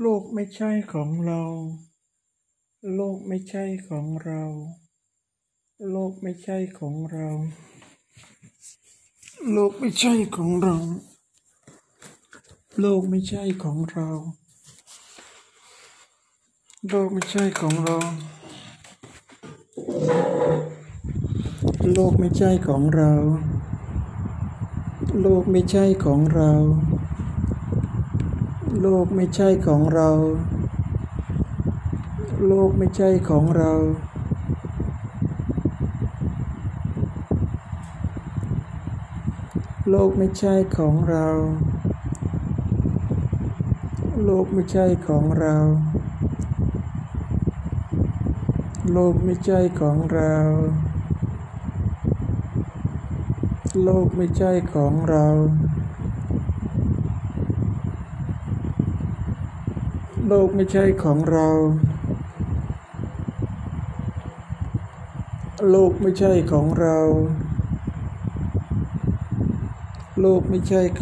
โลกไม่ใช่ของเรา โลกไม่ใช่ของเรา โลกไม่ใช่ของเรา โลกไม่ใช่ของเรา โลกไม่ใช่ของเรา โลกไม่ใช่ของเรา โลกไม่ใช่ของเรา โลกไม่ใช่ของเรา โลกไม่ใช่ของเรา โลกไม่ใช่ของเรา โลกไม่ใช่ของเรา โลกไม่ใช่ของเรา โลกไม่ใช่ของเรา โลกไม่ใช่ของเรา โลกไม่ใช่ของเรา โลกไม่ใช่ของเรา โลกไม่ใช่